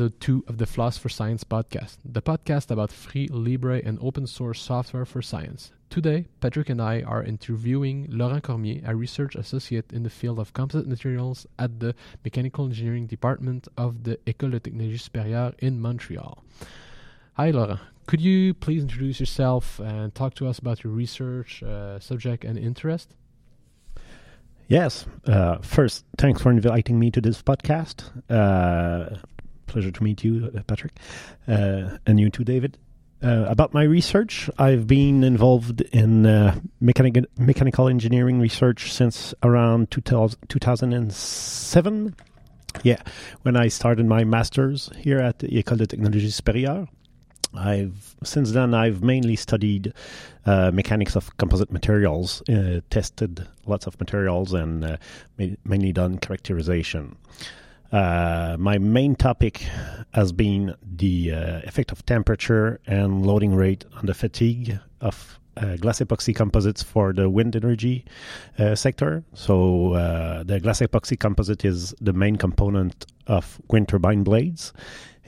Episode 2 of the Floss for Science podcast, the podcast about free, libre, and open source software for science. Today, Patrick and I are interviewing Laurent Cormier, a research associate in the field of composite materials at the Mechanical Engineering Department of the École de Technologie Supérieure in Montreal. Hi, Laurent. Could you please introduce yourself and talk to us about your research, uh, subject, and interest? Yes. Uh, first, thanks for inviting me to this podcast. Uh, pleasure to meet you, uh, Patrick, uh, and you too, David. Uh, about my research, I've been involved in uh, mechanic- mechanical engineering research since around 2000, 2007. Yeah, when I started my master's here at the École de Technologie Supérieure. I've since then I've mainly studied uh, mechanics of composite materials, uh, tested lots of materials, and mainly done characterization. Uh, my main topic has been the uh, effect of temperature and loading rate on the fatigue of uh, glass epoxy composites for the wind energy sector. So the glass epoxy composite is the main component of wind turbine blades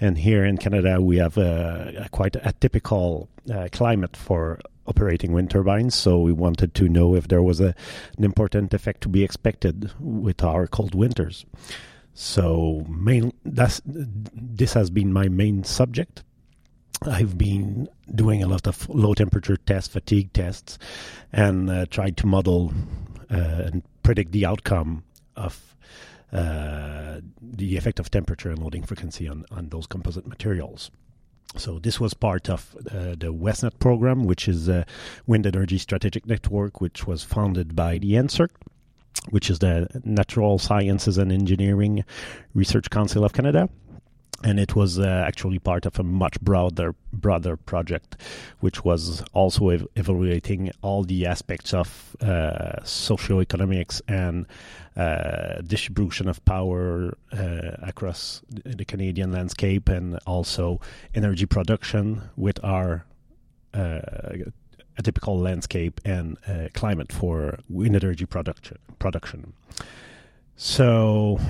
and here in Canada, we have a, quite a typical uh, climate for operating wind turbines. So we wanted to know if there was a, an important effect to be expected with our cold winters. So main, that's, this has been my main subject. I've been doing a lot of low temperature tests, fatigue tests, and uh, tried to model uh, and predict the outcome of uh, the effect of temperature and loading frequency on, on those composite materials. So this was part of uh, the WESNet program, which is a wind energy strategic network, which was founded by the NSERC, which is the Natural Sciences and Engineering Research Council of Canada. And it was uh, actually part of a much broader broader project, which was also ev- evaluating all the aspects of uh, socioeconomics and uh, distribution of power uh, across the Canadian landscape, and also energy production with our uh, a typical landscape and uh, climate for wind energy production production. So,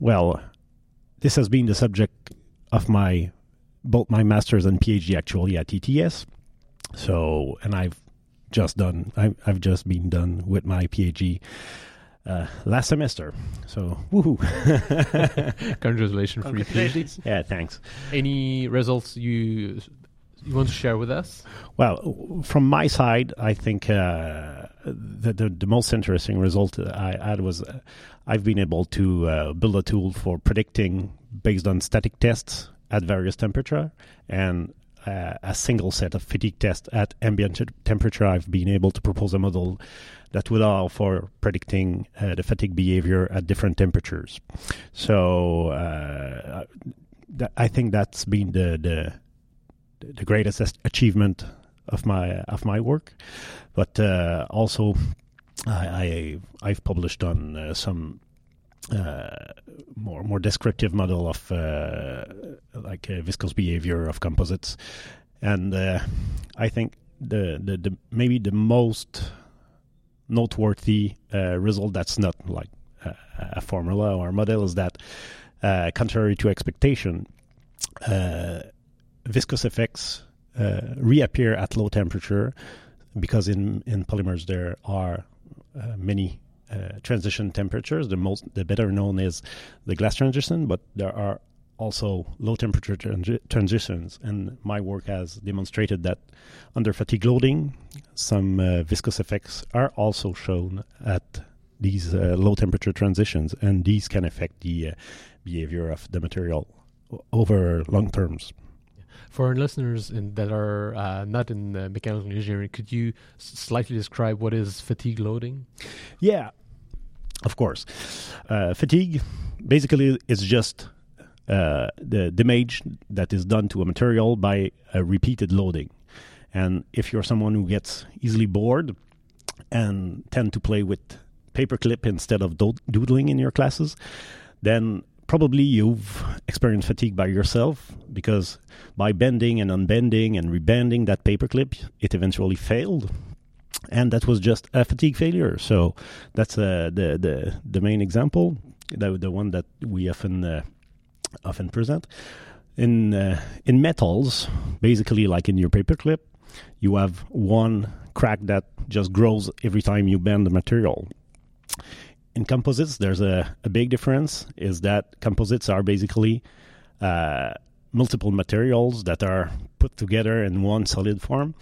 well this has been the subject of my both my master's and PhD actually at ETS. So, and I've just done. I, have just been done with my PhD uh, last semester. So, woohoo! Congratulations for your PhD. Yeah, thanks. Any results you you want to share with us? Well, from my side, I think uh, the, the, the most interesting result I had was uh, I've been able to uh, build a tool for predicting based on static tests at various temperature and uh, a single set of fatigue tests at ambient temperature. I've been able to propose a model that would allow for predicting uh, the fatigue behavior at different temperatures. So uh, I think that's been the, the the greatest achievement of my of my work, but uh, also I, I have published on uh, some uh, more more descriptive model of uh, like uh, viscous behavior of composites, and uh, I think the, the, the maybe the most noteworthy result that's not like a, a, formula or a model is that contrary to expectation viscous effects uh, reappear at low temperature because in, in polymers there are uh, many uh, transition temperatures. The most, the better known is the glass transition, but there are also low temperature transi- transitions. And my work has demonstrated that under fatigue loading, some uh, viscous effects are also shown at these uh, low temperature transitions, and these can affect the uh, behavior of the material over long terms. For our listeners in, that are uh, not in uh, mechanical engineering, could you slightly describe what is fatigue loading? Yeah, of course. Uh, fatigue basically is just uh, the damage that is done to a material by a repeated loading. And if you're someone who gets easily bored and tend to play with paperclip instead of do- doodling in your classes, then probably you've experienced fatigue by yourself because by bending and unbending and rebending that paperclip, it eventually failed. And that was just a fatigue failure. So that's uh, the, the the main example, the, the one that we often uh, often present. In uh, in metals, basically like in your paperclip, you have one crack that just grows every time you bend the material. In composites, there's a, a big difference. Is that composites are basically uh, multiple materials that are put together in one solid form,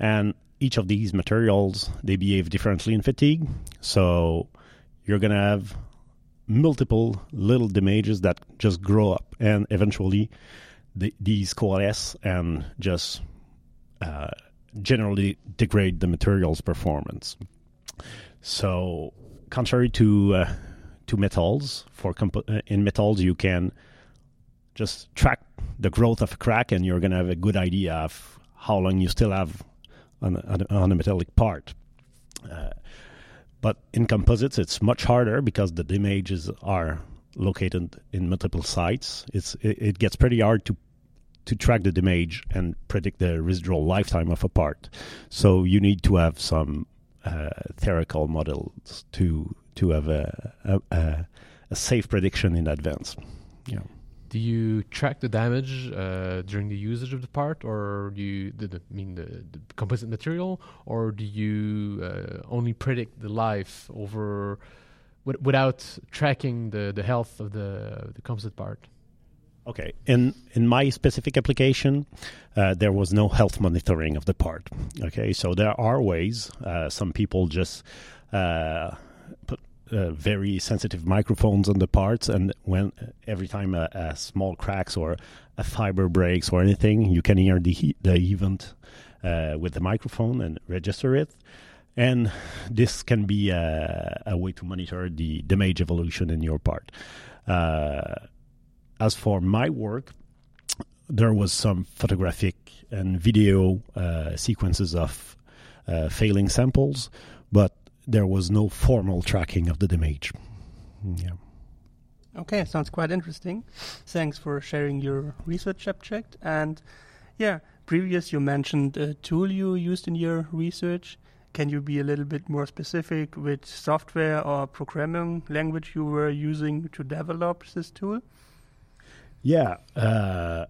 and each of these materials they behave differently in fatigue. So you're gonna have multiple little damages that just grow up, and eventually the, these coalesce and just uh, generally degrade the material's performance. So, contrary to uh, to metals, for uh, in metals you can just track the growth of a crack, and you're going to have a good idea of how long you still have on, on, on a metallic part. Uh, but in composites, it's much harder because the damages are located in multiple sites. It's it, it gets pretty hard to to track the damage and predict the residual lifetime of a part. So you need to have some uh, theoretical models to to have a, a, a safe prediction in advance. Yeah. Do you track the damage uh, during the usage of the part, or do you the, the, mean the, the, composite material, or do you uh, only predict the life over without tracking the, the health of the the composite part? Okay, in in my specific application, uh, there was no health monitoring of the part. Okay, so there are ways. Uh, some people just uh, put uh, very sensitive microphones on the parts, and when every time a, a, small cracks or a fiber breaks or anything, you can hear the the event uh, with the microphone and register it. And this can be a, a way to monitor the damage evolution in your part. As for my work, there was some photographic and video uh, sequences of uh, failing samples, but there was no formal tracking of the damage. Yeah. Okay, sounds quite interesting. Thanks for sharing your research subject. And yeah, previous you mentioned a tool you used in your research. Can you be a little bit more specific which software or programming language you were using to develop this tool? Yeah, uh,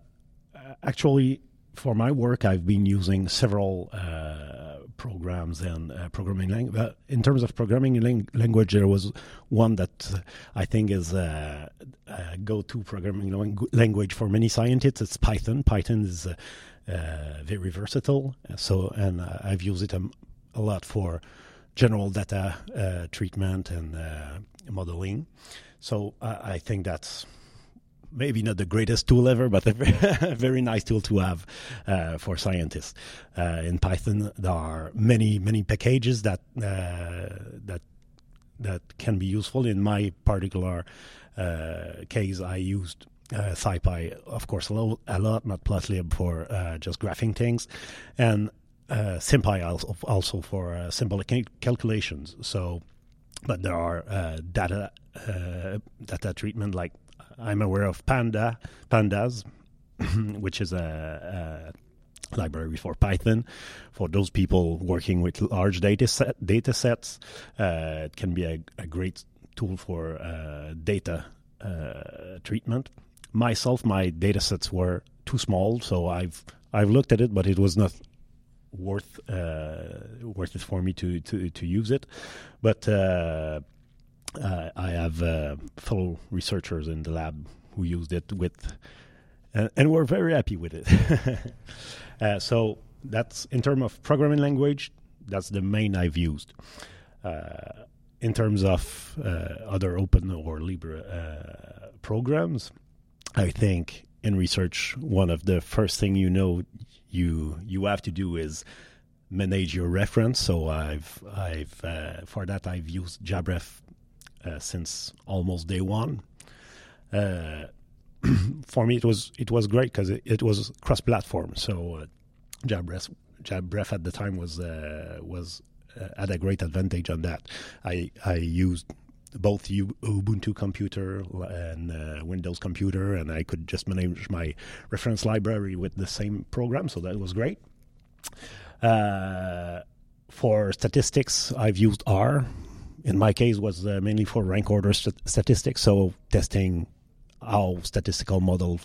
actually, for my work, I've been using several uh, programs and uh, programming language. Uh, in terms of programming lang- language, there was one that I think is a, a go-to programming lang- language for many scientists. It's Python. Python is uh, uh, very versatile. So, and uh, I've used it um, a lot for general data treatment and modeling. So I think that's maybe not the greatest tool ever, but a very, nice tool to have uh, for scientists. Uh, in Python, there are many many packages that uh, that that can be useful. In my particular uh, case, I used uh, SciPy, of course, a lot, a lot Matplotlib for uh, just graphing things, and uh, SymPy also, also for uh, symbolic calculations. So, but there are uh, data data treatment like I'm aware of Panda, Pandas, which is a, a, library for Python. For those people working with large data set, data sets, uh, it can be a, a great tool for uh, data uh, treatment. Myself, my data sets were too small, so I've I've looked at it, but it was not worth uh, worth it for me to to to use it. But uh, I have uh, fellow researchers in the lab who used it with, uh, and we're very happy with it. Uh, so that's in terms of programming language. That's the main I've used. Uh, in terms of uh, other open or Libre programs, I think in research one of the first thing you know you you have to do is manage your reference. So I've I've uh, for that I've used JabRef uh, since almost day one. Uh, for me, it was it was great because it, it, was cross-platform. So uh, JabRef, JabRef at the time was uh, was uh, had a great advantage on that. I I used both Ubuntu computer and uh, Windows computer, and I could just manage my reference library with the same program. So that was great. Uh, for statistics, I've used R in my case was uh, mainly for rank order st- statistics so testing how statistical model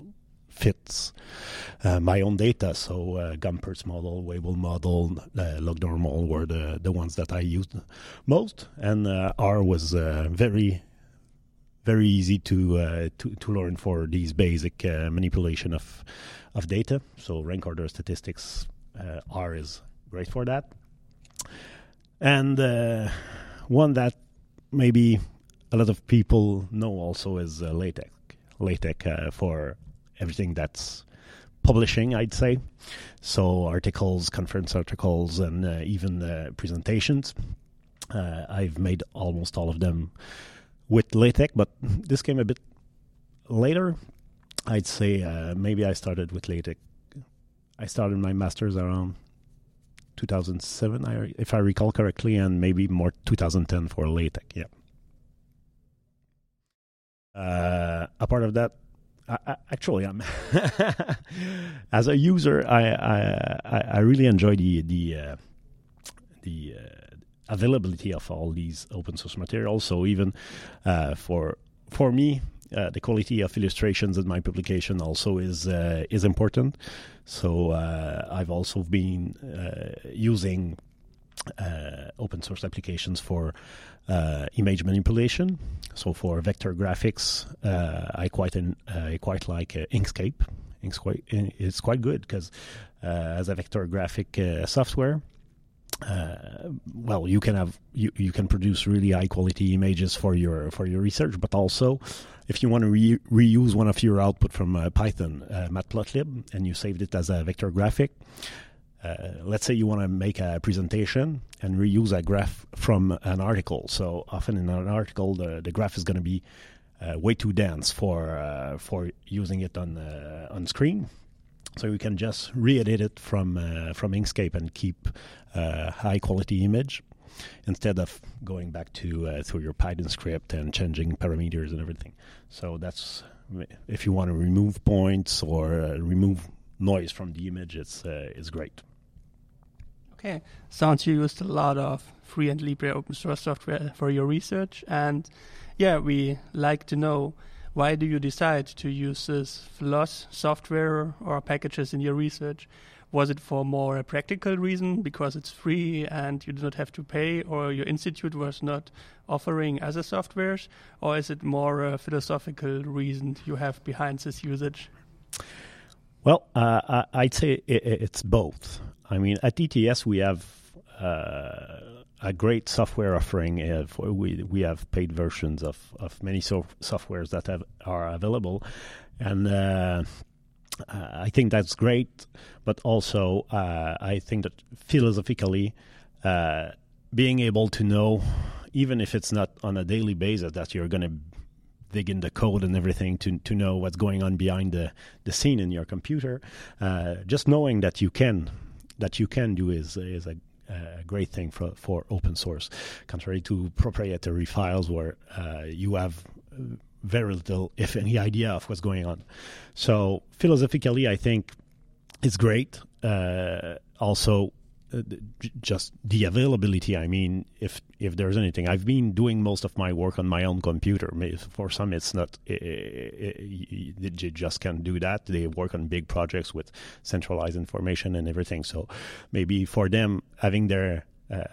fits uh, my own data. So uh, model, Weibull model, uh, log normal were the, the ones that I used most, and uh, R was uh, very very easy to uh, to to learn for these basic manipulation of of data. So rank order statistics R is great for that, and one that maybe a lot of people know also is uh, LaTeX. LaTeX uh, for everything that's publishing, I'd say. So articles, conference articles, and uh, even uh, presentations. Uh, I've made almost all of them with LaTeX, but this came a bit later. I'd say uh, maybe I started with LaTeX. I started my master's around 2007, I, if I recall correctly, and maybe more 2010 for LaTeX. Yeah. Uh, a part of that, I, I, actually, I'm as a user, I I, I really enjoy the the uh, the uh, availability of all these open source materials. So even uh, for for me, uh, the quality of illustrations in my publication also is uh, is important. So uh, I've also been uh, using uh, open source applications for image manipulation. So for vector graphics, I quite in, I quite like Inkscape. Inkscape is quite good because as a vector graphic software uh, well, you can have you, you can produce really high quality images for your for your research, but also if you want to re- reuse one of your output from uh, Python, uh, Matplotlib, and you saved it as a vector graphic. Uh, let's say you want to make a presentation and reuse a graph from an article. So often in an article, the, the graph is going to be uh, way too dense for uh, for using it on on screen. So we can just re-edit it from uh, from Inkscape and keep uh, high quality image instead of going back to uh, through your Python script and changing parameters and everything. So that's if you want to remove points or uh, remove noise from the image, it's uh, it's great. Okay, sounds you used a lot of free and libre open source software for your research, and yeah, we like to know why do you decide to use this FLOSS software or packages in your research? Was it for more a practical reason because it's free and you do not have to pay, or your institute was not offering other softwares, or is it more a philosophical reason you have behind this usage? Well, uh, I'd say it's both. I mean, at ETS we have uh, a great software offering. Uh, we we have paid versions of, of many so- softwares that have, are available, and uh, I think that's great. But also, uh, I think that philosophically, uh, being able to know, even if it's not on a daily basis, that you're going to dig in the code and everything to to know what's going on behind the the scene in your computer. Uh, just knowing that you can that you can do is is a a great thing for, for open source, contrary to proprietary files where uh, you have very little, if any, idea of what's going on. So philosophically, I think it's great. Uh, also, uh, just the availability. I mean, if if there's anything, I've been doing most of my work on my own computer. For some, it's not. It, it, it, you just can't do that. They work on big projects with centralized information and everything. So maybe for them, having their uh,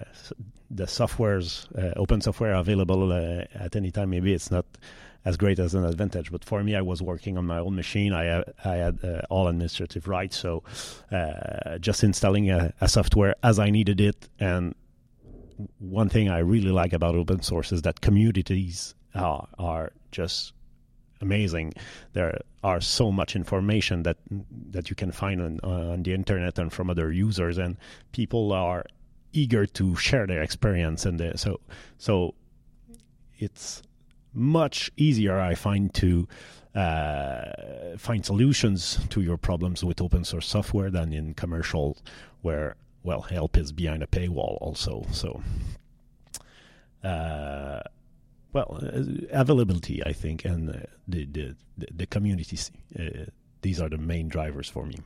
the softwares, uh, open software available uh, at any time, maybe it's not as great as an advantage. But for me, I was working on my own machine. I I had uh, all administrative rights, so uh, just installing a, a, software as I needed it. And one thing I really like about open source is that communities are, are just amazing. There are so much information that that you can find on, on the internet and from other users, and people are eager to share their experience. And the, so so it's much easier, I find, to uh, find solutions to your problems with open source software than in commercial, where well, help is behind a paywall also. So, uh, well, uh, availability, I think, and uh, the, the the community. Uh, these are the main drivers for me.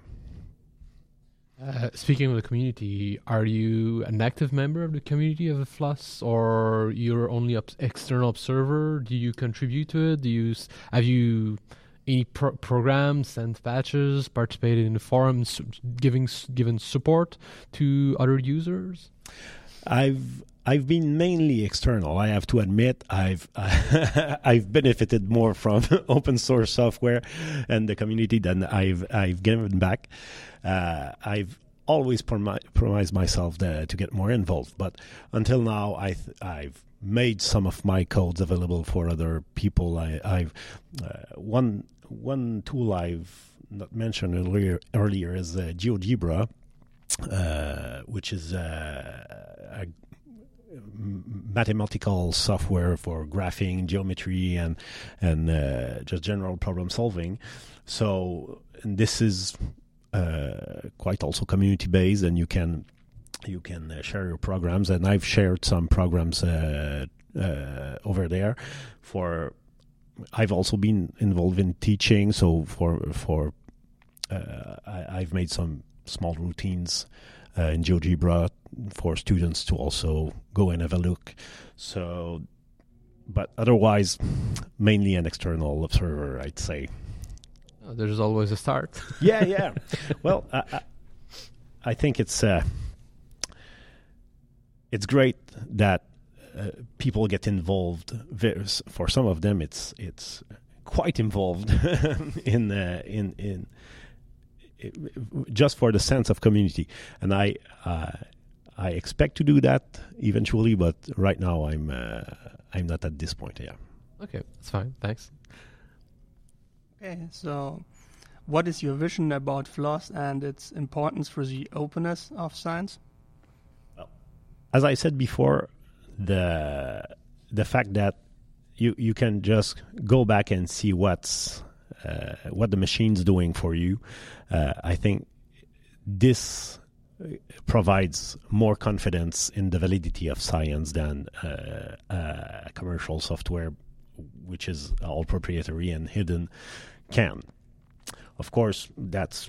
Uh, speaking of the community, are you an active member of the community of the FLOSS, or you're only an external observer? Do you contribute to it? Do you have you any pro- programs, sent patches, participated in forums, giving given support to other users? I've I've been mainly external. I have to admit, I've I've benefited more from open source software and the community than I've I've given back. Uh, I've always promi- promised myself to get more involved, but until now, I th- I've made some of my codes available for other people. I, have uh, one one tool I've not mentioned earlier earlier is uh, GeoGebra, uh, which is uh, a mathematical software for graphing, geometry, and and uh, just general problem solving. So this is uh, quite also community based, and you can you can uh, share your programs. And I've shared some programs uh, uh, over there. For I've also been involved in teaching, so for for uh, I, I've made some small routines uh, in GeoGebra for students to also go and have a look. So, but otherwise, mainly an external observer, I'd say. Oh, there's always a start. yeah, yeah. well, I, I, I, think it's uh, it's great that uh, people get involved. For some of them, it's it's quite involved in uh, in in just for the sense of community. And I uh, I expect to do that eventually, but right now I'm uh, I'm not at this point. Yeah. Okay, that's fine. Thanks. Okay, so what is your vision about FLOSS and its importance for the openness of science? Well, as I said before, the the fact that you you can just go back and see what's uh, what the machine's doing for you. Uh, I think this provides more confidence in the validity of science than uh, uh, commercial software, which is all proprietary and hidden, can. Of course, that's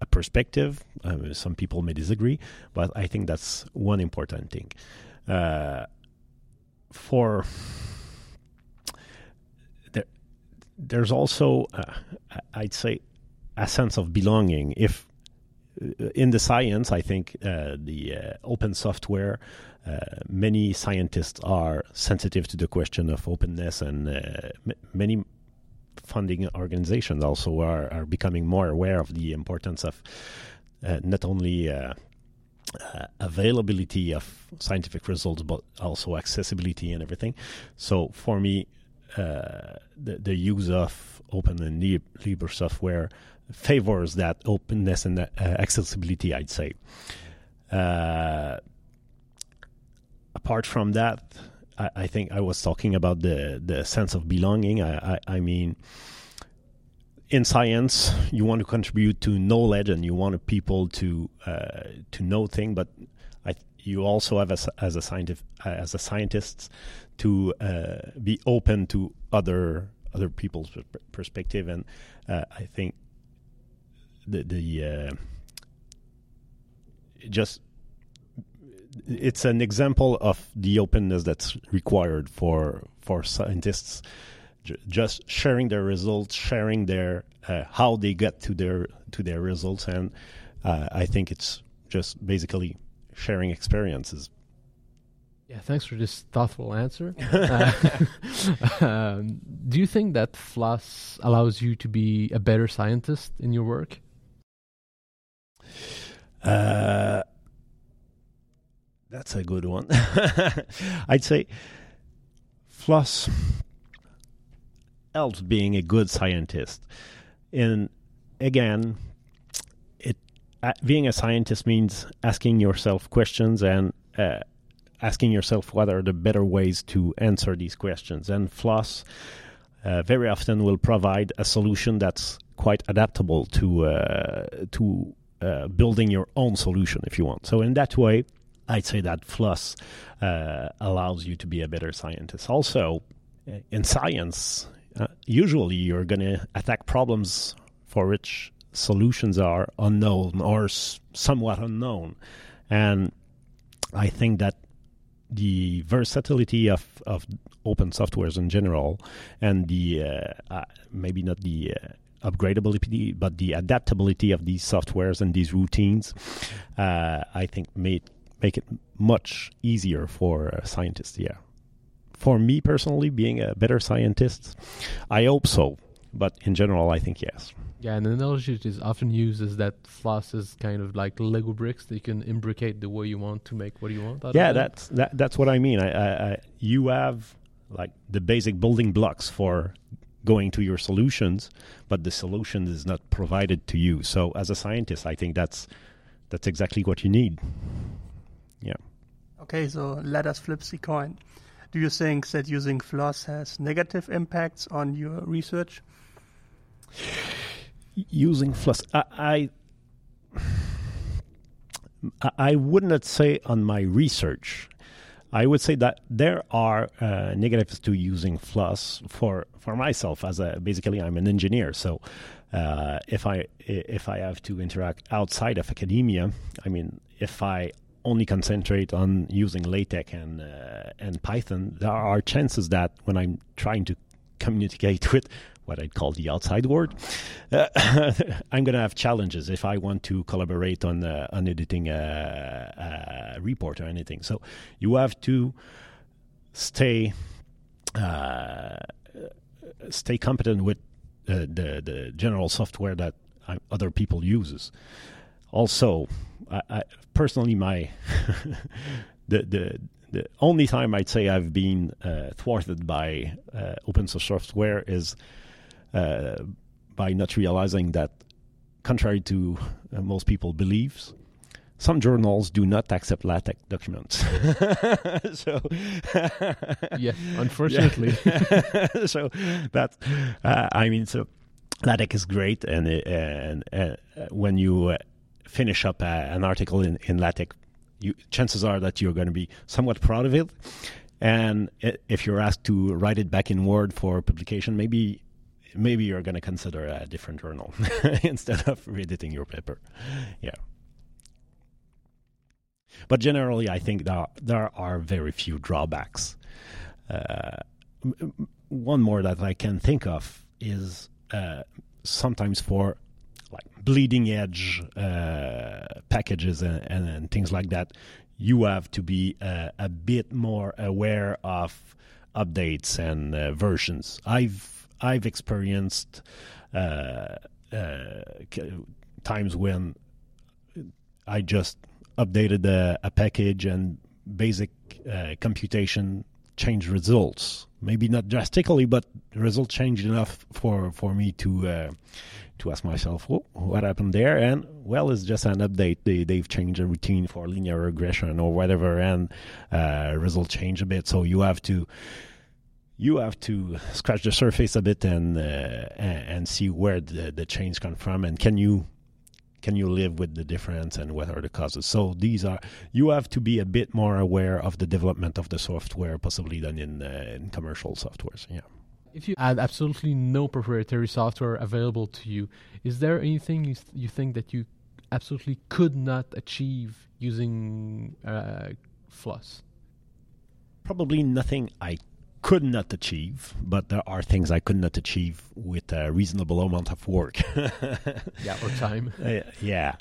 a perspective. Uh, some people may disagree, but I think that's one important thing. Uh, for there's also, uh, I'd say, a sense of belonging. If in the science, I think uh, the uh, open software, uh, many scientists are sensitive to the question of openness, and uh, m- many funding organizations also are, are becoming more aware of the importance of not only availability of scientific results, but also accessibility and everything. So for me, uh, the, the use of open and lib- libre software favors that openness and uh, accessibility, I'd say. Uh, apart from that, I, I, think I was talking about the, the sense of belonging. I, I, I mean, in science, you want to contribute to knowledge and you want people to uh, to know things, but you also have as, as a scientist as a scientist to uh, be open to other other people's perspective, and uh, I think the the uh, just it's an example of the openness that's required for for scientists J- just sharing their results sharing their uh, how they get to their to their results and uh, i think it's just basically sharing experiences yeah, thanks for this thoughtful answer. uh, um, do you think that FLOSS allows you to be a better scientist in your work? Uh, that's a good one. I'd say FLOSS helps being a good scientist. And again, it uh, being a scientist means asking yourself questions and uh, asking yourself what are the better ways to answer these questions. And FLOSS uh, very often will provide a solution that's quite adaptable to uh, to uh, building your own solution if you want. So in that way, I'd say that FLOSS uh, allows you to be a better scientist. Also, uh, in science, usually you're going to attack problems for which solutions are unknown or somewhat unknown, and I think that the versatility of, of open softwares in general and the uh, uh, maybe not the uh, upgradability, but the adaptability of these softwares and these routines, uh, I think made make it much easier for scientists. Yeah, for me personally, being a better scientist, I hope so. But in general, I think yes. Yeah, an analogy that is often used is that floss is kind of like Lego bricks that you can imbricate the way you want to make what you want. yeah, that's that, that's what I mean. I, I, I, you have like the basic building blocks for going to your solutions, but the solution is not provided to you. So as a scientist, I think that's that's exactly what you need. Yeah. Okay, so let us flip the coin. Do you think that using floss has negative impacts on your research? Using floss. I, I, I would not say on my research. I would say that there are uh, negatives to using floss for for myself as a basically I'm an engineer. So uh, if I if I have to interact outside of academia, I mean if I only concentrate on using LaTeX and uh, and Python, there are chances that when I'm trying to communicate with what I'd call the outside world, uh, I'm going to have challenges if I want to collaborate on uh, on editing a, a, report or anything. So you have to stay uh, stay competent with uh, the the general software that uh, other people uses. Also, I, I personally my the the the only time I'd say I've been uh, thwarted by uh, open source software is by not realizing that, contrary to uh, most people believes, some journals do not accept LaTeX documents. so, yeah, unfortunately. Yeah. so that uh, I mean, so LaTeX is great, and and uh, when you uh, finish up uh, an article in, in LaTeX, you, chances are that you're going to be somewhat proud of it. And if you're asked to write it back in Word for publication, maybe maybe you're going to consider a different journal instead of editing your paper. Yeah. But generally, I think are, there are very few drawbacks. Uh, one more that I can think of is uh, sometimes for like bleeding edge uh, packages and, and, and, things like that, you have to be uh, a bit more aware of updates and uh, versions. I've I've experienced uh, uh, times when I just updated a, a package and basic uh, computation changed results. Maybe not drastically, but the result changed enough for, for me to to ask myself, oh, what happened there? And well, it's just an update. They they've changed a routine for linear regression or whatever, and uh, result changed a bit. So you have to you have to scratch the surface a bit and uh, and see where the, the change come from and can you can you live with the difference and what are the causes. So these are you have to be a bit more aware of the development of the software possibly than in uh, in commercial softwares yeah. If you had absolutely no proprietary software available to you is there anything you, th- you think that you absolutely could not achieve using uh, floss probably nothing i could not achieve, but there are things I could not achieve with a reasonable amount of work. yeah, or time. Uh, yeah,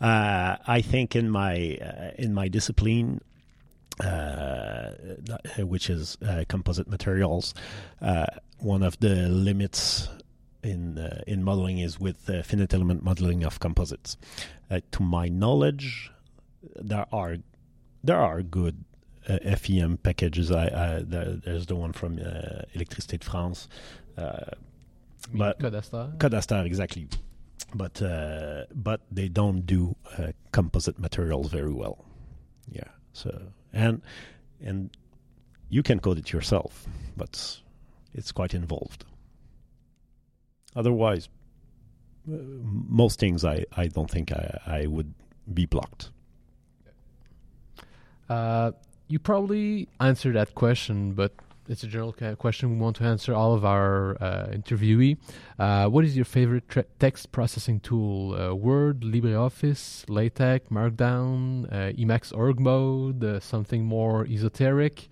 uh, I think in my uh, in my discipline, uh, which is uh, composite materials, uh, one of the limits in in modeling is with finite element modeling of composites. to my knowledge, there are there are good uh, FEM packages. I, I there's the one from uh, Électricité de France. Uh, but Code_Aster. Code_Aster, exactly. But uh, but they don't do uh, composite materials very well. Yeah. So and and you can code it yourself, but it's quite involved. Otherwise, uh, most things I, I don't think I, I would be blocked. Uh, you probably answered that question, but it's a general question we want to answer all of our uh, interviewee. Uh, what is your favorite text processing tool? Uh, Word, LibreOffice, LaTeX, Markdown, uh, Emacs org mode, uh, something more esoteric?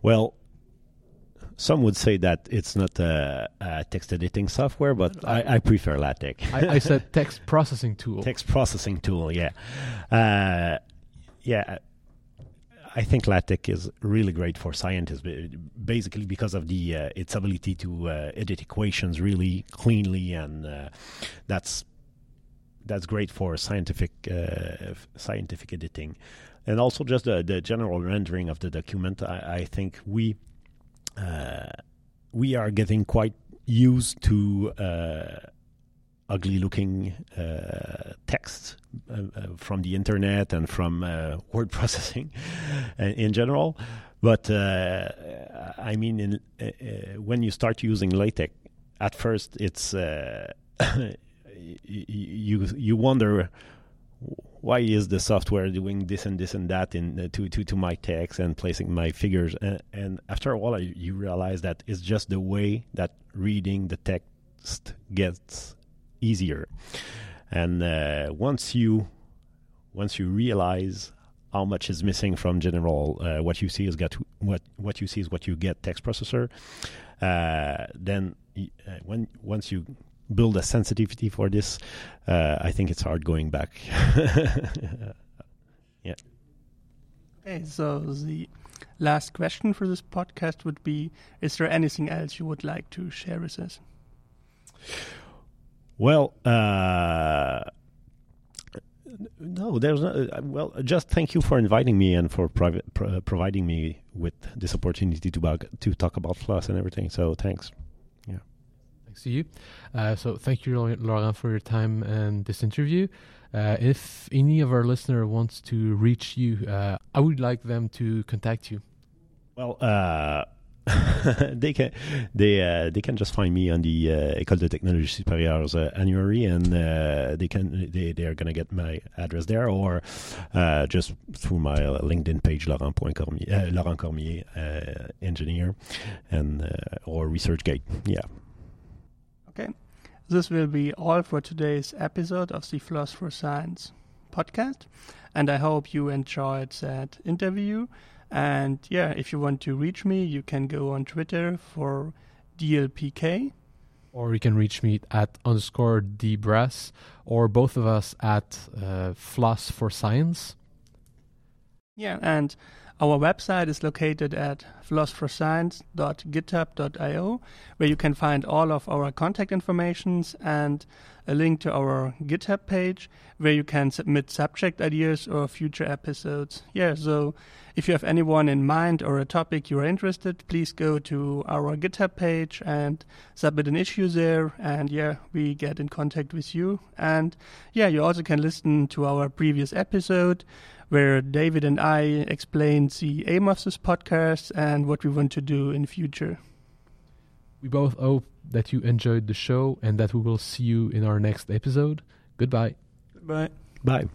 Well, some would say that it's not a, a text editing software, but I, I prefer LaTeX. I, I said text processing tool. text processing tool. Yeah, uh, yeah. I think LaTeX is really great for scientists, basically because of the uh, its ability to uh, edit equations really cleanly, and uh, that's that's great for scientific uh, scientific editing, and also just the, the general rendering of the document. I, I think we uh, we are getting quite used to uh, ugly looking uh, text uh, uh, from the internet and from uh, word processing uh, in general. But I mean, in, when you start using LaTeX, at first it's you you wonder why is the software doing this and this and that in uh, to, to to my text and placing my figures and, and after a while you realize that it's just the way that reading the text gets easier and uh, once you once you realize how much is missing from general uh, what you see is got what what you see is what you get text processor uh, then uh, when once you build a sensitivity for this uh, I think it's hard going back yeah. Okay, so the last question for this podcast would be Is there anything else you would like to share with us? Well, uh, no, there's no, uh, well. Just thank you for inviting me and for private, pro- providing me with this opportunity to bug, to talk about Floss and everything. So thanks. Thanks to you. Uh, so thank you, Lau- Laurent, for your time and this interview. Uh, if any of our listener wants to reach you, uh, I would like them to contact you. Well, uh, they can they uh, they can just find me on the uh, École de Technologie Supérieure uh, annuary, and uh, they can they they are gonna get my address there, or uh, just through my LinkedIn page, Laurent Cormier, uh, Laurent Cormier, uh, engineer, and or ResearchGate. Yeah. Okay. This will be all for today's episode of the Floss for Science podcast. And I hope you enjoyed that interview. And yeah, if you want to reach me, you can go on Twitter for DLPK. Or you can reach me at underscore dbrass, or both of us at uh, Floss for Science. Yeah, and our website is located at flossforscience.github.io, where you can find all of our contact informations and a link to our GitHub page where you can submit subject ideas or future episodes. Yeah, so if you have anyone in mind or a topic you are interested, please go to our GitHub page and submit an issue there. And yeah, we get in contact with you. And yeah, you also can listen to our previous episode where David and I explained the aim of this podcast and what we want to do in future. We both hope that you enjoyed the show and that we will see you in our next episode. Goodbye. Goodbye. Bye.